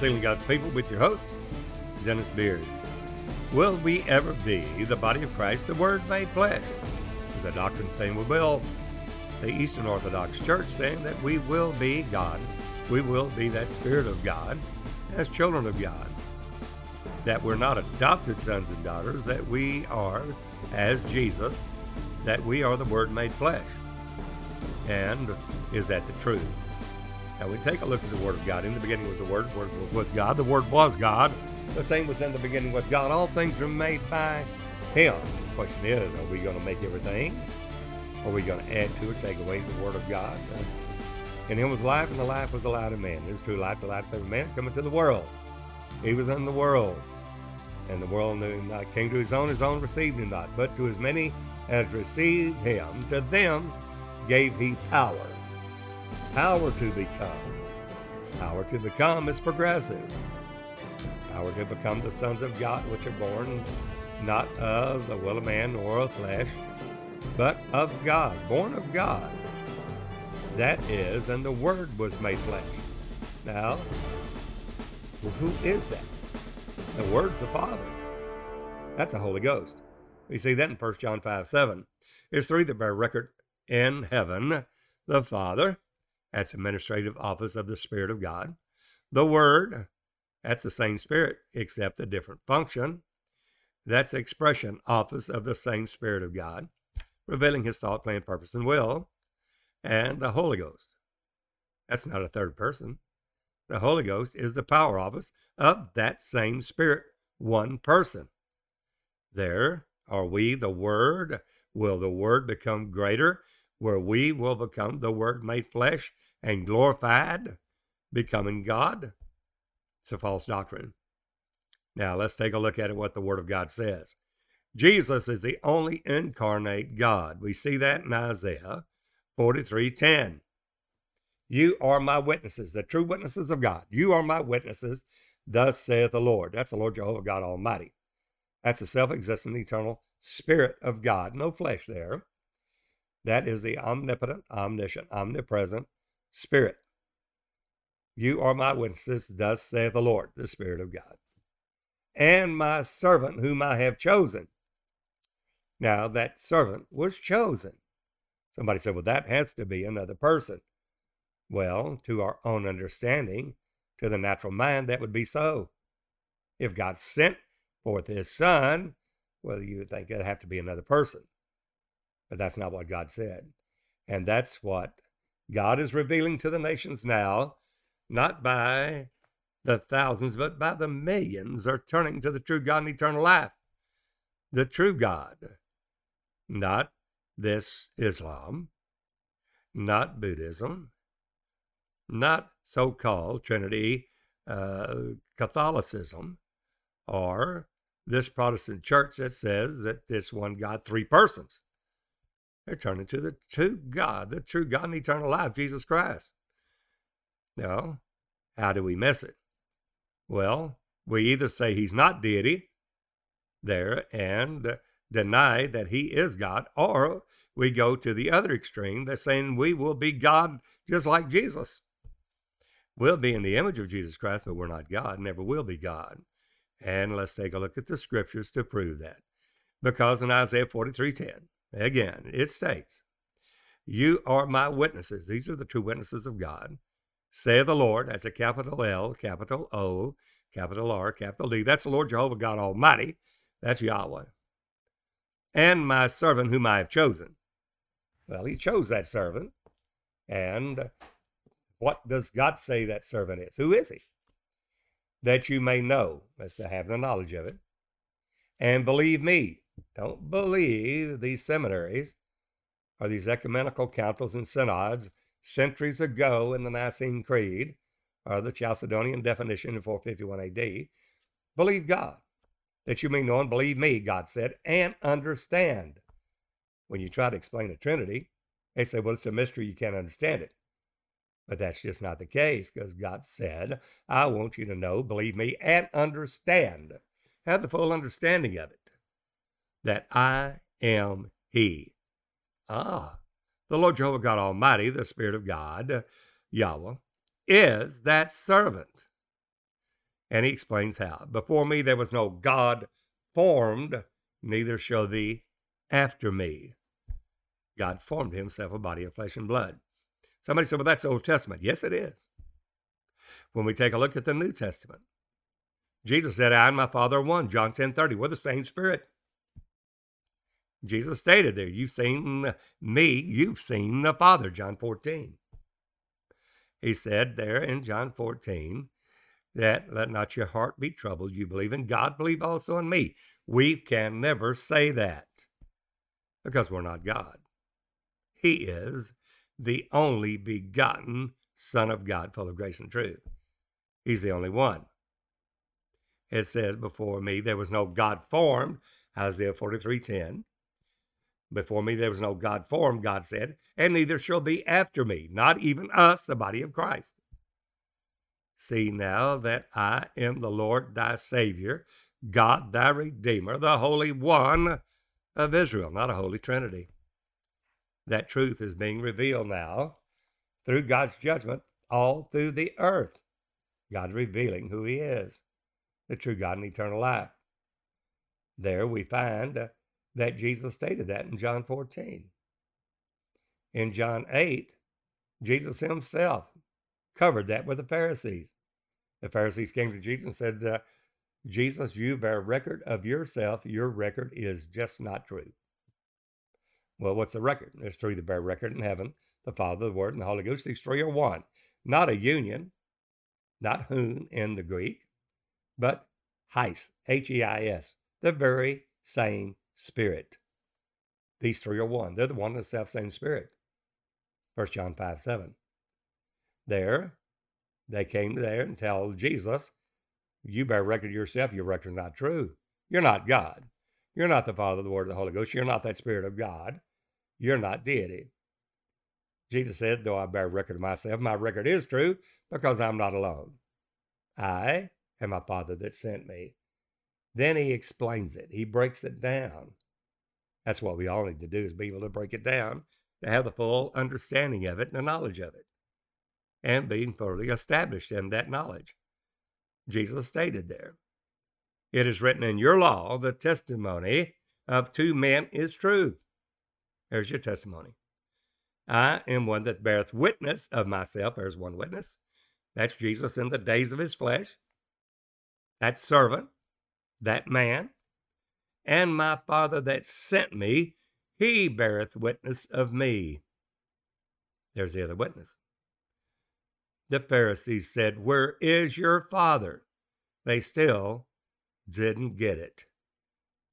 Reconciling God's People with your host, Dennis Beard. Will we ever be the body of Christ, the Word made flesh? Is the doctrine saying we will? The Eastern Orthodox Church saying that we will be God. We will be that Spirit of God as children of God. That we're not adopted sons and daughters, that we are, as Jesus, that we are the Word made flesh. And is that the truth? Now we take a look at the Word of God. In the beginning was the Word, the Word was with God, the Word was God. The same was in the beginning with God. All things were made by Him. The question is, are we going to make everything? Are we going to add to it, take away the Word of God? In Him was life, and the life was the light of man. This true life, the light of every man, coming to the world. He was in the world, and the world knew him not. Came to His own, His own received Him not. But to as many as received Him, to them gave He power Power to become. Power to become is progressive. Power to become the sons of God, which are born not of the will of man nor of flesh, but of God, born of God. That is, and the Word was made flesh. Now, who is that? The Word's the Father. That's the Holy Ghost. We see that in 1 John 5 7. There's three that bear record in heaven the Father, that's administrative office of the Spirit of God. The Word, that's the same Spirit, except a different function. That's expression office of the same Spirit of God, revealing his thought, plan, purpose, and will. And the Holy Ghost. That's not a third person. The Holy Ghost is the power office of that same Spirit, one person. There are we the Word. Will the Word become greater? Where we will become the Word made flesh and glorified, becoming God. It's a false doctrine. Now, let's take a look at it, what the Word of God says. Jesus is the only incarnate God. We see that in Isaiah 43:10. You are my witnesses, the true witnesses of God. You are my witnesses, thus saith the Lord. That's the Lord Jehovah God Almighty. That's the self existent, eternal Spirit of God. No flesh there. That is the omnipotent, omniscient, omnipresent, Spirit. You are my witnesses, thus saith the Lord, the Spirit of God, and my servant whom I have chosen. Now, that servant was chosen. Somebody said, well, that has to be another person. Well, to our own understanding, to the natural mind, that would be so. If God sent forth his son, well, you would think it'd have to be another person. But that's not what God said. And that's what God is revealing to the nations now, not by the thousands, but by the millions are turning to the true God and eternal life. The true God, not this Islam, not Buddhism, not so called Trinity uh, Catholicism, or this Protestant church that says that this one God, three persons. They're turning to the true God, the true God and eternal life, Jesus Christ. Now, how do we miss it? Well, we either say he's not deity there and deny that he is God, or we go to the other extreme that's saying we will be God just like Jesus. We'll be in the image of Jesus Christ, but we're not God, never will be God. And let's take a look at the scriptures to prove that. Because in Isaiah 43 10, Again, it states, You are my witnesses. These are the true witnesses of God. Say the Lord. That's a capital L, capital O, capital R, capital D. That's the Lord Jehovah God Almighty. That's Yahweh. And my servant whom I have chosen. Well, he chose that servant. And what does God say that servant is? Who is he? That you may know, as to have the knowledge of it. And believe me, don't believe these seminaries or these ecumenical councils and synods centuries ago in the Nicene Creed or the Chalcedonian definition in 451 AD. Believe God, that you may know and believe me, God said, and understand. When you try to explain the Trinity, they say, well, it's a mystery, you can't understand it. But that's just not the case because God said, I want you to know, believe me, and understand. Have the full understanding of it that I am He. Ah, the Lord Jehovah God Almighty, the Spirit of God, Yahweh, is that servant. And he explains how. Before me there was no God formed, neither shall be after me. God formed himself a body of flesh and blood. Somebody said, well, that's Old Testament. Yes, it is. When we take a look at the New Testament, Jesus said, I and my Father are one. John 10 30. We're the same spirit. Jesus stated there, You've seen me, you've seen the Father. John 14. He said there in John 14 that let not your heart be troubled. You believe in God, believe also in me. We can never say that because we're not God. He is the only begotten Son of God, full of grace and truth. He's the only one. It says, Before me there was no God formed, Isaiah 43:10. Before me there was no God formed, God said, and neither shall be after me, not even us, the body of Christ. See now that I am the Lord thy Savior, God thy Redeemer, the Holy One of Israel, not a Holy Trinity. That truth is being revealed now through God's judgment all through the earth. God revealing who He is, the true God and eternal life. There we find that Jesus stated that in John 14. In John 8, Jesus himself covered that with the Pharisees. The Pharisees came to Jesus and said, uh, Jesus, you bear record of yourself. Your record is just not true. Well, what's the record? There's three that bear record in heaven the Father, the Word, and the Holy Ghost. These three are one. Not a union, not hen in the Greek, but heis, H E I S, the very same Spirit. These three are one. They're the one and the self same Spirit. 1 John 5 7. There, they came there and tell Jesus, You bear record yourself, your record's not true. You're not God. You're not the Father, the Word, the Holy Ghost. You're not that Spirit of God. You're not deity. Jesus said, Though I bear record of myself, my record is true because I'm not alone. I and my Father that sent me. Then he explains it, he breaks it down. That's what we all need to do is be able to break it down to have the full understanding of it and the knowledge of it and being fully established in that knowledge. Jesus stated there, It is written in your law, the testimony of two men is true. There's your testimony. I am one that beareth witness of myself. There's one witness. That's Jesus in the days of his flesh. That servant that man, and my Father that sent me, he beareth witness of me. There's the other witness. The Pharisees said, Where is your Father? They still didn't get it.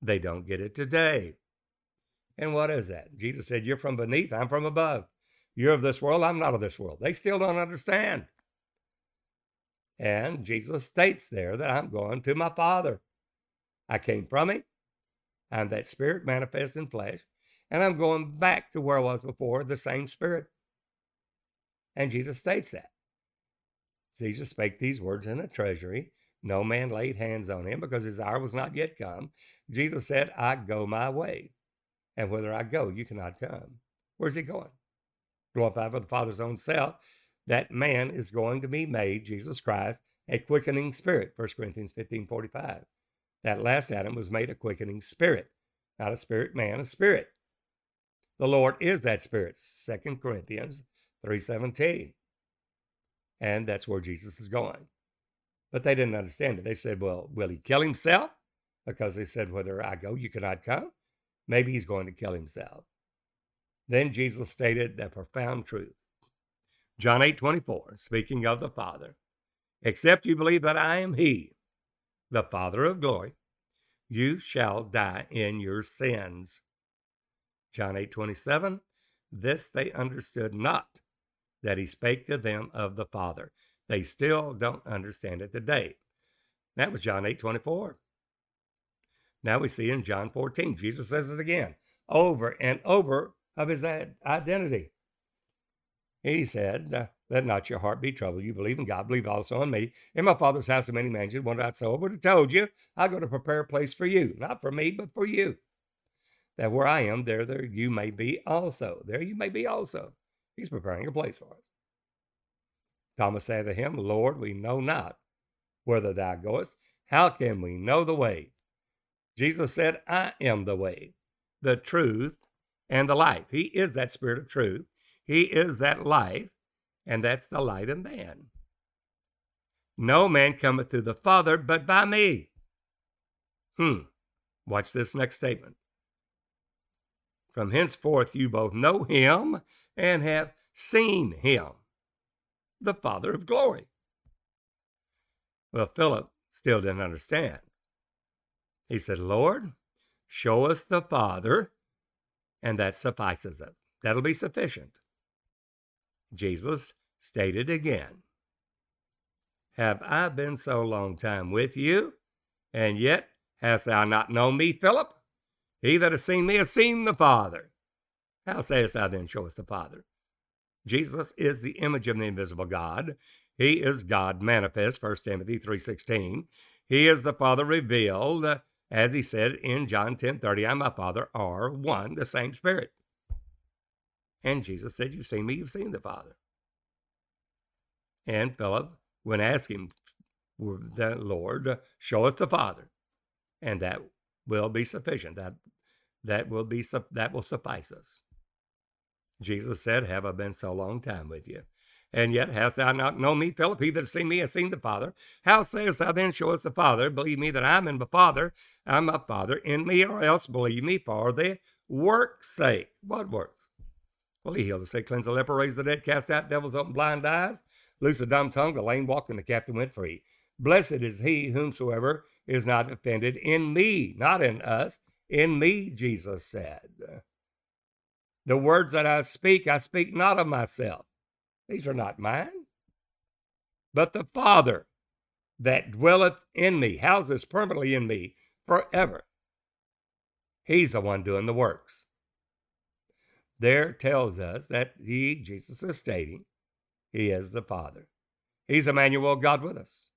They don't get it today. And what is that? Jesus said, You're from beneath, I'm from above. You're of this world, I'm not of this world. They still don't understand. And Jesus states there that I'm going to my Father. I came from him. I'm that spirit manifest in flesh. And I'm going back to where I was before, the same spirit. And Jesus states that. Jesus spake these words in a treasury. No man laid hands on him because his hour was not yet come. Jesus said, I go my way. And whither I go, you cannot come. Where's he going? Glorified by the Father's own self. That man is going to be made, Jesus Christ, a quickening spirit. 1 Corinthians 15 45. That last Adam was made a quickening spirit, not a spirit man, a spirit. The Lord is that spirit, Second Corinthians 3.17. And that's where Jesus is going. But they didn't understand it. They said, well, will he kill himself? Because they said, whether I go, you cannot come. Maybe he's going to kill himself. Then Jesus stated that profound truth. John 8 24, speaking of the Father, except you believe that I am He, the Father of glory, you shall die in your sins. John 8 27, this they understood not, that he spake to them of the Father. They still don't understand it today. That was John 8 24. Now we see in John 14, Jesus says it again, over and over of his identity. He said, let not your heart be troubled. You believe in God, believe also in me. In my Father's house are many mansions. One not so, I would have told you, I go to prepare a place for you, not for me, but for you. That where I am, there, there you may be also. There you may be also. He's preparing a place for us. Thomas said to him, Lord, we know not whither thou goest, how can we know the way? Jesus said, I am the way, the truth, and the life. He is that spirit of truth. He is that life, and that's the light of man. No man cometh to the Father but by me. Hmm. Watch this next statement. From henceforth you both know him and have seen him, the Father of glory. Well, Philip still didn't understand. He said, Lord, show us the Father, and that suffices us. That'll be sufficient. Jesus stated again, Have I been so long time with you, and yet hast thou not known me, Philip? He that has seen me has seen the Father. How sayest thou then, show us the Father? Jesus is the image of the invisible God. He is God manifest, 1 Timothy 3.16. He is the Father revealed, as he said in John 10.30, I and my Father are one, the same Spirit. And Jesus said, You've seen me, you've seen the Father. And Philip, when asked him, Lord, show us the Father. And that will be sufficient. That that will be that will suffice us. Jesus said, Have I been so long time with you? And yet hast thou not known me, Philip? He that has seen me has seen the Father. How sayest thou then, Show us the Father? Believe me that I'm in the Father, I'm my Father in me, or else believe me for the work's sake. What works? Well, he healed the sick, cleansed the leper, raised the dead, cast out devils, opened blind eyes, loosed the dumb tongue, the lame walked, and the captive went free. Blessed is he whomsoever is not offended in me, not in us, in me, Jesus said. The words that I speak, I speak not of myself. These are not mine, but the Father that dwelleth in me, houses permanently in me forever. He's the one doing the works. There tells us that he, Jesus is stating, he is the Father. He's Emmanuel, God with us.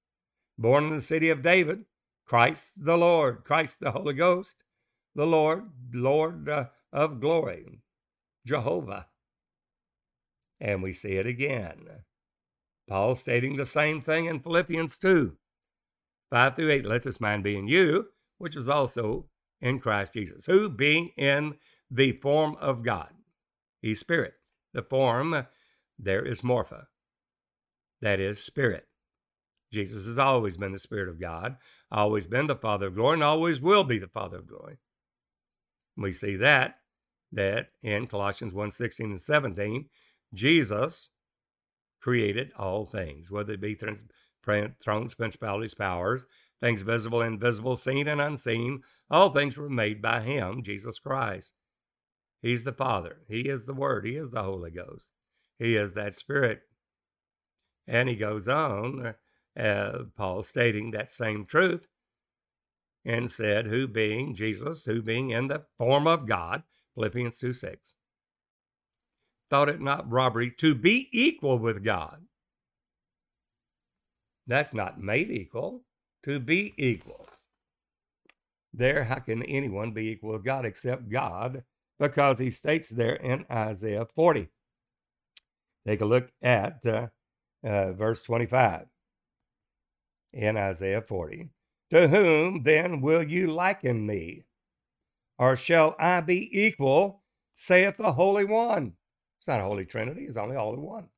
Born in the city of David, Christ the Lord, Christ the Holy Ghost, the Lord, Lord uh, of glory, Jehovah. And we see it again. Paul stating the same thing in Philippians 2 5 through 8. Let this mind be in you, which was also in Christ Jesus, who being in the form of God, he's spirit. The form uh, there is morphe, that is spirit. Jesus has always been the Spirit of God, always been the Father of glory, and always will be the Father of glory. We see that that in Colossians 1 16 and 17, Jesus created all things, whether it be thrones, principalities, powers, things visible, invisible, seen and unseen. All things were made by him, Jesus Christ. He's the Father. He is the Word. He is the Holy Ghost. He is that Spirit. And he goes on uh, Paul stating that same truth and said, Who being Jesus, who being in the form of God, Philippians 2 6, thought it not robbery to be equal with God. That's not made equal, to be equal. There, how can anyone be equal with God except God? Because he states there in Isaiah 40. Take a look at uh, uh, verse 25 in Isaiah 40. To whom then will you liken me? Or shall I be equal, saith the Holy One? It's not a Holy Trinity, it's only Holy One.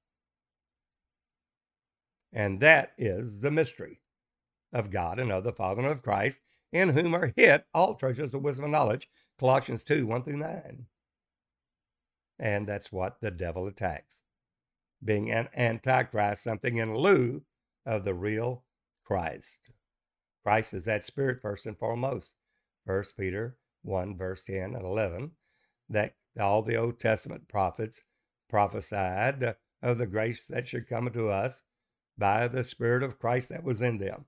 And that is the mystery of God and of the Father and of Christ, in whom are hid all treasures of wisdom and knowledge. Colossians 2 1 through 9. And that's what the devil attacks being an antichrist, something in lieu of the real Christ. Christ is that spirit first and foremost. First Peter 1, verse 10 and 11, that all the Old Testament prophets prophesied of the grace that should come to us by the Spirit of Christ that was in them.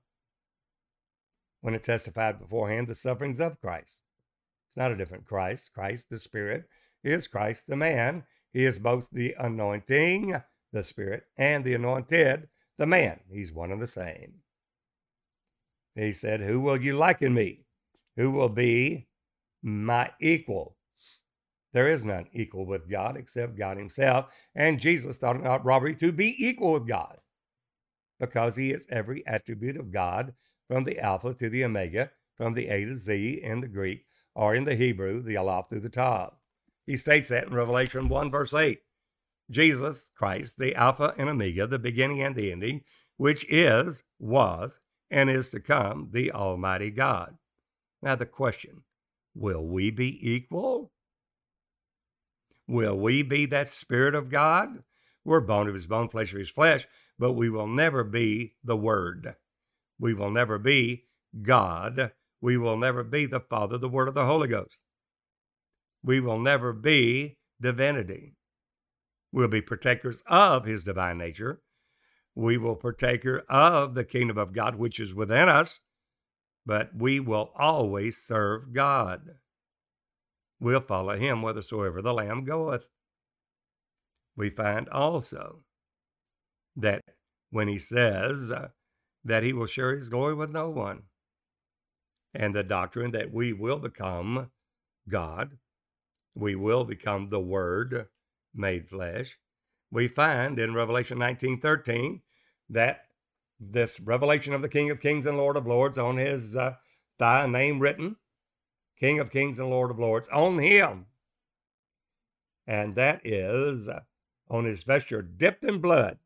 When it testified beforehand the sufferings of Christ. Not a different Christ. Christ, the Spirit, is Christ, the man. He is both the anointing, the Spirit, and the anointed, the man. He's one and the same. He said, Who will you liken me? Who will be my equal? There is none equal with God except God Himself. And Jesus thought it not robbery to be equal with God. because he is every attribute of God from the Alpha to the Omega, from the A to Z in the Greek, or in the Hebrew, the Aleph through the Tav. He states that in Revelation 1, verse 8. Jesus Christ, the Alpha and Omega, the beginning and the ending, which is, was, and is to come, the Almighty God. Now, the question will we be equal? Will we be that Spirit of God? We're bone of his bone, flesh of his flesh, but we will never be the Word. We will never be God. We will never be the Father, the Word of the Holy Ghost. We will never be divinity. We'll be partakers of his divine nature. We will partaker of the kingdom of God, which is within us, but we will always serve God. We'll follow him whithersoever the Lamb goeth. We find also that when he says uh, that he will share his glory with no one, and the doctrine that we will become God, we will become the Word made flesh. We find in Revelation 19 13 that this revelation of the King of Kings and Lord of Lords on his uh, thigh, name written, King of Kings and Lord of Lords, on him. And that is uh, on his vesture dipped in blood.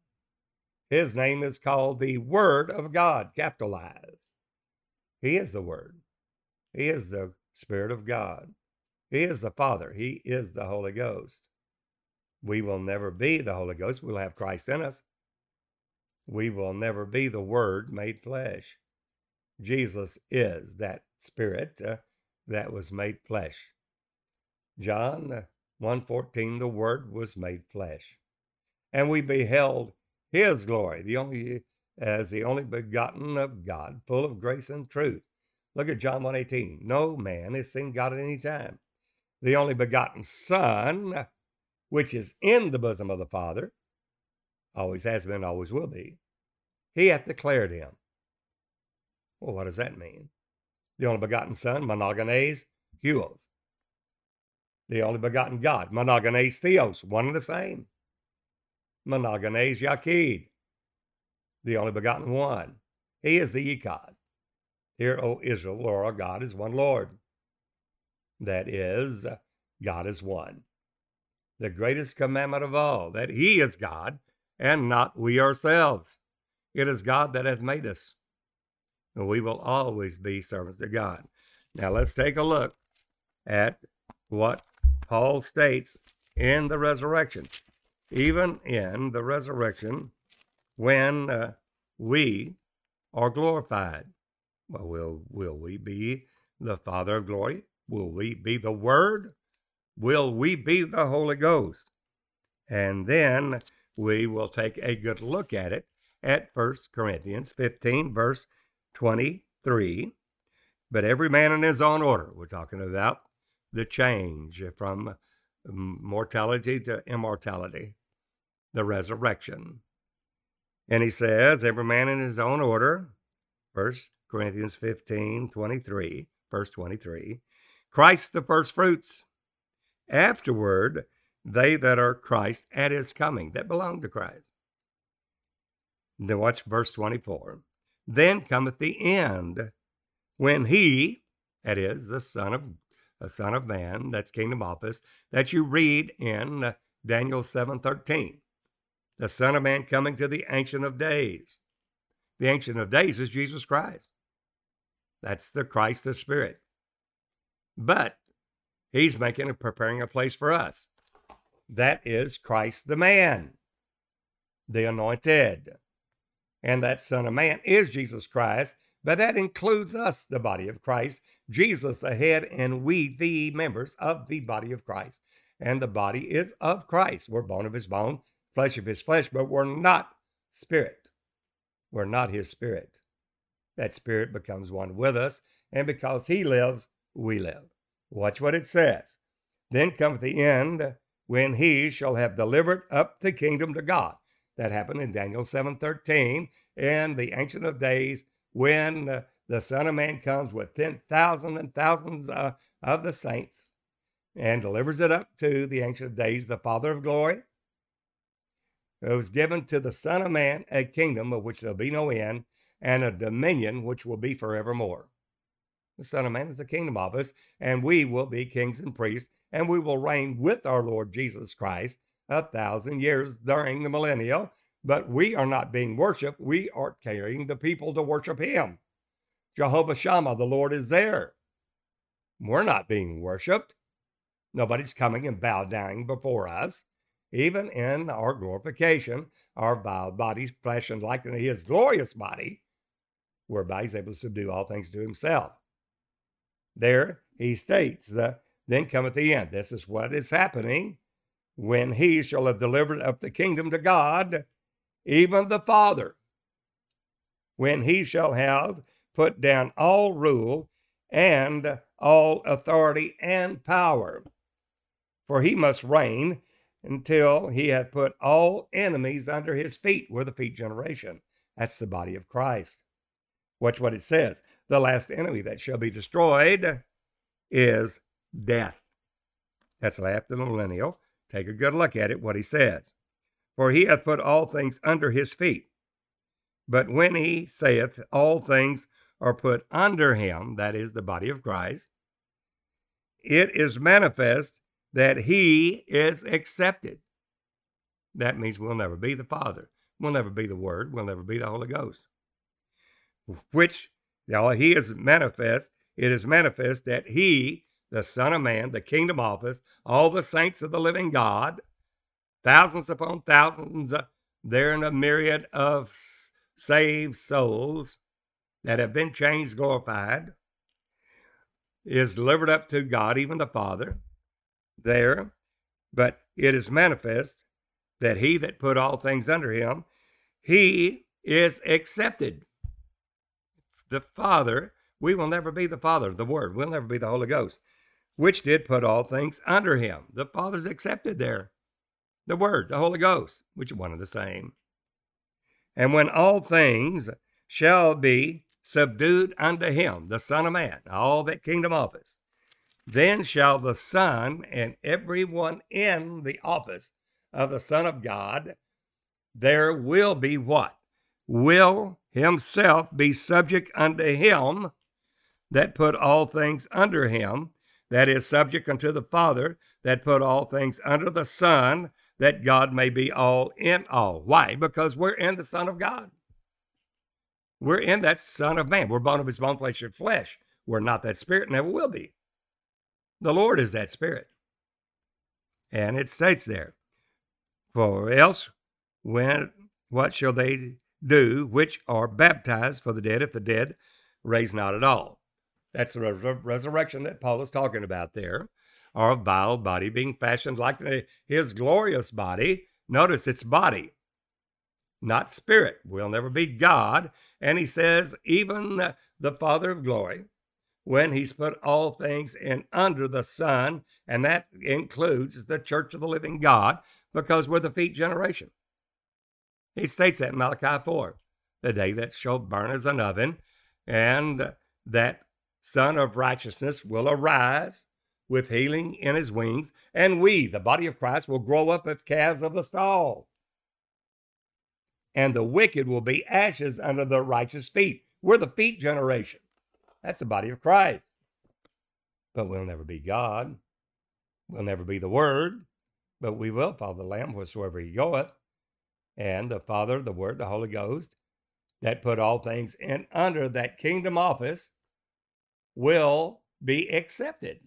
His name is called the Word of God, capitalized. He is the Word. He is the Spirit of God. He is the Father. He is the Holy Ghost. We will never be the Holy Ghost. We'll have Christ in us. We will never be the Word made flesh. Jesus is that Spirit uh, that was made flesh. John uh, 1:14 the word was made flesh. And we beheld his glory, the only as the only begotten of God, full of grace and truth. Look at John 1:18. No man has seen God at any time. The only begotten Son, which is in the bosom of the Father, always has been, always will be. He hath declared him. Well, what does that mean? The only begotten Son, monogenes, huios. The only begotten God, monogenes theos, one and the same. Monogenes Yachid, the only begotten one. He is the Echad. Hear, O Israel, or our God is one Lord. That is, God is one. The greatest commandment of all, that He is God and not we ourselves. It is God that hath made us. And we will always be servants to God. Now let's take a look at what Paul states in the resurrection. Even in the resurrection, when uh, we are glorified, well, will, will we be the Father of glory? Will we be the Word? Will we be the Holy Ghost? And then we will take a good look at it at 1 Corinthians 15, verse 23. But every man in his own order. We're talking about the change from mortality to immortality, the resurrection. And he says, every man in his own order, 1 Corinthians 15, 23, verse 23, Christ the first fruits. Afterward, they that are Christ at his coming, that belong to Christ. Then watch verse 24. Then cometh the end, when he, that is, the Son of the Son of Man, that's kingdom office, that you read in Daniel 7:13. The Son of Man coming to the Ancient of Days. The Ancient of Days is Jesus Christ. That's the Christ, the Spirit. But he's making and preparing a place for us. That is Christ the man, the anointed. And that Son of Man is Jesus Christ, but that includes us, the body of Christ, Jesus the head, and we the members of the body of Christ. And the body is of Christ. We're bone of his bone, flesh of his flesh, but we're not spirit. We're not his spirit. That spirit becomes one with us, and because he lives, we live. Watch what it says. Then cometh the end when he shall have delivered up the kingdom to God that happened in Daniel 7:13 and the Ancient of Days when the Son of Man comes with 10,000 and thousands uh, of the saints and delivers it up to the Ancient of Days, the Father of glory. it was given to the Son of Man a kingdom of which there'll be no end, and a dominion which will be forevermore. The Son of Man is the kingdom of us, and we will be kings and priests, and we will reign with our Lord Jesus Christ a thousand years during the millennial. But we are not being worshiped, we are carrying the people to worship Him. Jehovah Shammah, the Lord is there. We're not being worshiped. Nobody's coming and bow down before us. Even in our glorification, our vile bodies, flesh and likeness his glorious body, whereby he's able to subdue all things to himself. There he states, then cometh the end. This is what is happening when he shall have delivered up the kingdom to God, even the Father. When he shall have put down all rule and all authority and power. For he must reign until he hath put all enemies under his feet. We're the feet generation. That's the body of Christ. Watch what it says. The last enemy that shall be destroyed is death. That's after the millennial. Take a good look at it, what he says. For he hath put all things under his feet. But when he saith all things are put under him, that is the body of Christ, it is manifest that he is accepted. That means we'll never be the Father. We'll never be the Word. We'll never be the Holy Ghost. Which now he is manifest. It is manifest that he, the Son of Man, the kingdom office, all the saints of the living God, thousands upon thousands, uh, there in a myriad of saved souls that have been changed, glorified, is delivered up to God, even the Father, there. But it is manifest that he that put all things under him, he is accepted. The Father, we will never be the Father, the Word, we'll never be the Holy Ghost, which did put all things under him. The Father's accepted there. The Word, the Holy Ghost, which is one and the same. And when all things shall be subdued unto him, the Son of Man, all that kingdom office. Then shall the Son and everyone in the office of the Son of God, there will be what? Will himself be subject unto him that put all things under him, that is subject unto the Father, that put all things under the Son, that God may be all in all. Why? Because we're in the Son of God. We're in that Son of Man. We're bone of his bone, flesh of flesh. We're not that spirit, never will be. The Lord is that spirit. And it states there, For else, when what shall they do which are baptized for the dead if the dead raise not at all? That's the resurrection that Paul is talking about there. Our vile body being fashioned like his glorious body. Notice it's body not spirit. We'll never be God. And he says, even the Father of glory, when he's put all things in under the Son, and that includes the church of the living God, because we're the feet generation. He states that in Malachi 4, the day that shall burn as an oven, and that Son of righteousness will arise with healing in his wings, and we, the body of Christ, will grow up as calves of the stall and the wicked will be ashes under the righteous feet. We're the feet generation. That's the body of Christ. But we'll never be God. We'll never be the Word, but we will follow the Lamb wheresoever he goeth. And the Father, the Word, the Holy Ghost, that put all things in under that kingdom office will be accepted.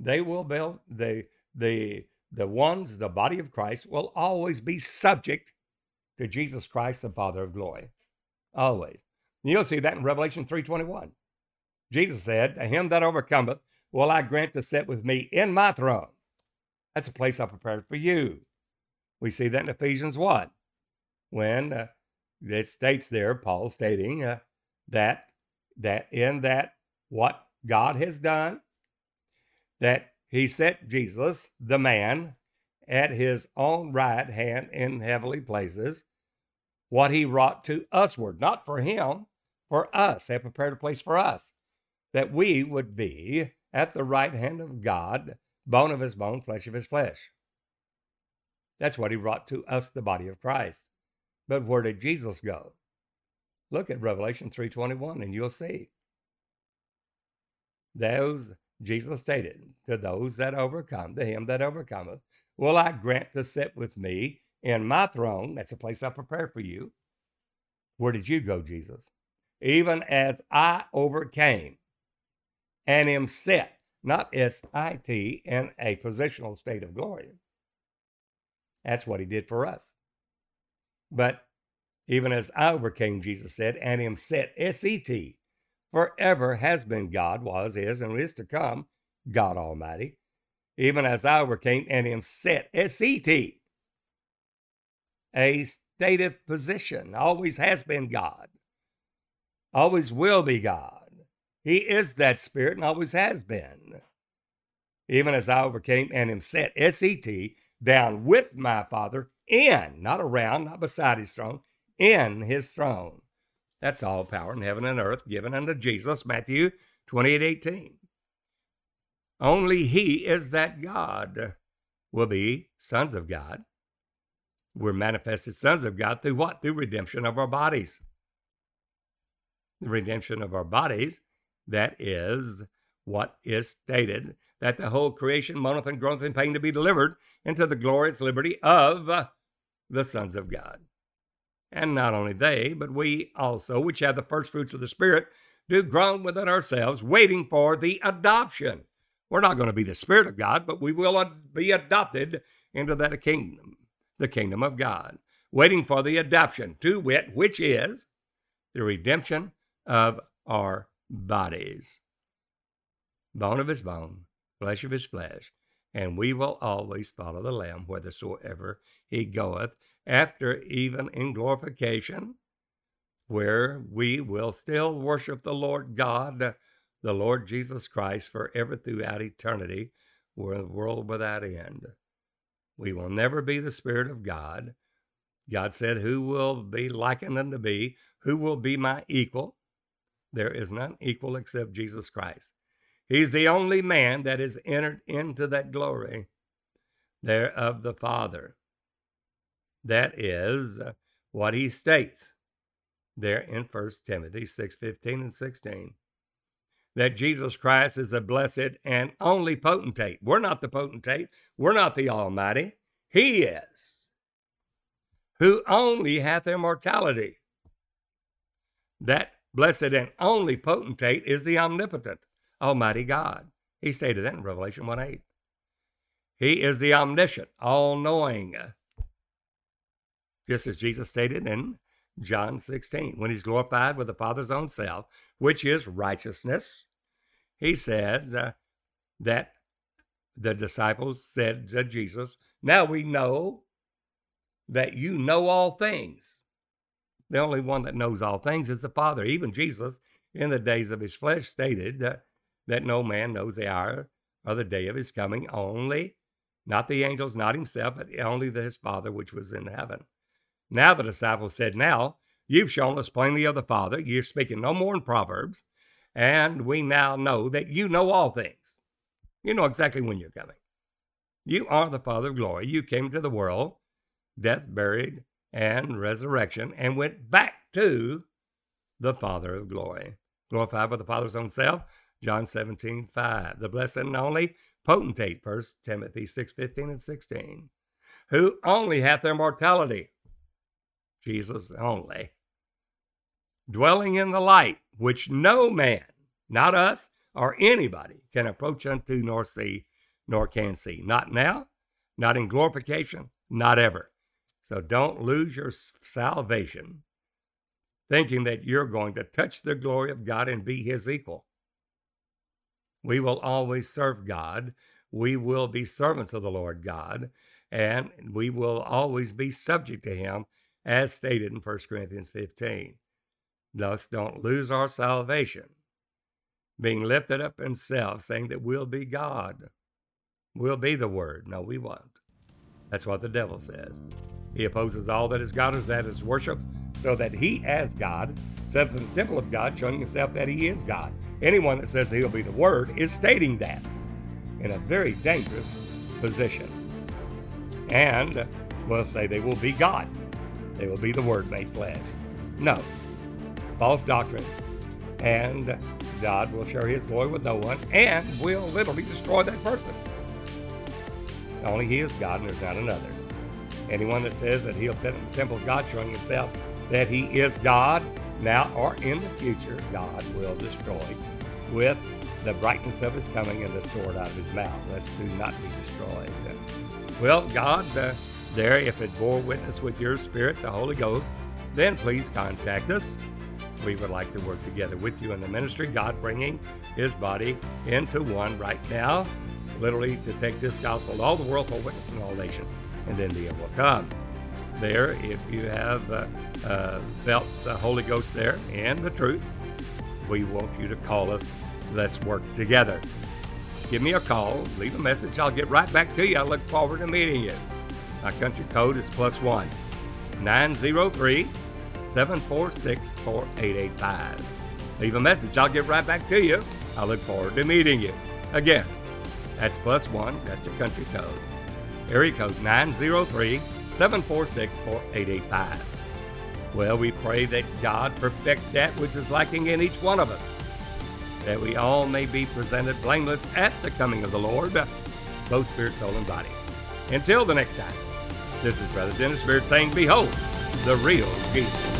They will be the the the ones, the body of Christ, will always be subject to Jesus Christ, the Father of glory. Always. You'll see that in Revelation 3:21. Jesus said, To him that overcometh will I grant to sit with me in my throne. That's a place I prepared for you. We see that in Ephesians 1, when uh, it states there, Paul stating uh, that that in that what God has done, that he set Jesus, the man, at his own right hand in heavenly places what he wrought to usward, not for him, for us, have prepared a place for us, that we would be at the right hand of God, bone of his bone, flesh of his flesh. That's what he brought to us, the body of Christ. But where did Jesus go? Look at Revelation 3:21 and you'll see. Those Jesus stated, to those that overcome, to him that overcometh, will I grant to sit with me in my throne. That's a place I prepare for you. Where did you go, Jesus? Even as I overcame and am set, not S I T, in a positional state of glory. That's what he did for us. But even as I overcame, Jesus said, and am set, S E T, forever has been God, was, is, and is to come, God Almighty, even as I overcame and am set, S E T, a stated position, always has been God, always will be God. He is that spirit and always has been. Even as I overcame and am set, S E T, down with my Father in, not around, not beside his throne, in his throne. That's all power in heaven and earth given unto Jesus, Matthew 28 18. Only he is that God. Will be sons of God. We're manifested sons of God through what? Through redemption of our bodies. The redemption of our bodies, that is what is stated that the whole creation moaneth and groaneth in pain to be delivered into the glorious liberty of the sons of God. And not only they, but we also, which have the first fruits of the Spirit, do groan within ourselves, waiting for the adoption. We're not going to be the Spirit of God, but we will be adopted into that kingdom, the kingdom of God, waiting for the adoption, to wit, which is the redemption of our bodies. Bone of his bone, flesh of his flesh, and we will always follow the Lamb whithersoever he goeth, after even in glorification, where we will still worship the Lord God, the Lord Jesus Christ, forever throughout eternity, world without end. We will never be the Spirit of God. God said, Who will be likened unto me? Who will be my equal? There is none equal except Jesus Christ. He's the only man that has entered into that glory there of the Father. That is what he states there in 1 Timothy 6 15 and 16. That Jesus Christ is the blessed and only potentate. We're not the potentate, we're not the Almighty. He is, who only hath immortality. That blessed and only potentate is the omnipotent. Almighty God. He stated that in Revelation 1 8. He is the omniscient, all knowing. Just as Jesus stated in John 16, when he's glorified with the Father's own self, which is righteousness, he says uh, that the disciples said to Jesus, Now we know that you know all things. The only one that knows all things is the Father. Even Jesus, in the days of his flesh, stated uh, that no man knows the hour or the day of his coming, only not the angels, not himself, but only his Father which was in heaven. Now the disciples said, Now you've shown us plainly of the Father. You're speaking no more in Proverbs, and we now know that you know all things. You know exactly when you're coming. You are the Father of glory. You came to the world, death, buried, and resurrection, and went back to the Father of glory. Glorified by the Father's own self, John 17, 5. The blessed and only potentate, 1 Timothy 6, 15 and 16. Who only hath immortality, Jesus only. Dwelling in the light, which no man, not us or anybody, can approach unto nor see, nor can see. Not now, not in glorification, not ever. So don't lose your salvation thinking that you're going to touch the glory of God and be his equal. We will always serve God. We will be servants of the Lord God, and we will always be subject to Him, as stated in 1 Corinthians 15. Thus, don't lose our salvation, being lifted up in self, saying that we'll be God. We'll be the Word. No, we won't. That's what the devil says. He opposes all that is God as that is worship, so that he, as God, something simple of God, showing himself that he is God. Anyone that says he'll be the Word is stating that in a very dangerous position. And will say they will be God. They will be the Word made flesh. No. False doctrine. And God will share his glory with no one and will literally destroy that person. Only he is God and there's not another. Anyone that says that he'll sit in the temple of God showing himself that he is God now or in the future, God will destroy with the brightness of his coming and the sword out of his mouth, lest do not be destroyed. Well, God, uh, there, if it bore witness with your spirit, the Holy Ghost, then please contact us. We would like to work together with you in the ministry, God bringing his body into one right now, literally to take this gospel to all the world for witness in all nations, and then the end will come. There, if you have uh, uh, felt the Holy Ghost there and the truth, we want you to call us. Let's work together. Give me a call, leave a message. I'll get right back to you. I look forward to meeting you. My country code is plus one 903 746 4885. Leave a message. I'll get right back to you. I look forward to meeting you. Again, that's plus one. That's your country code. Area code 903 746 4885. Well, we pray that God perfect that which is lacking in each one of us, that we all may be presented blameless at the coming of the Lord, both spirit, soul, and body. Until the next time, this is Brother Dennis Beard saying, Behold, the real Jesus.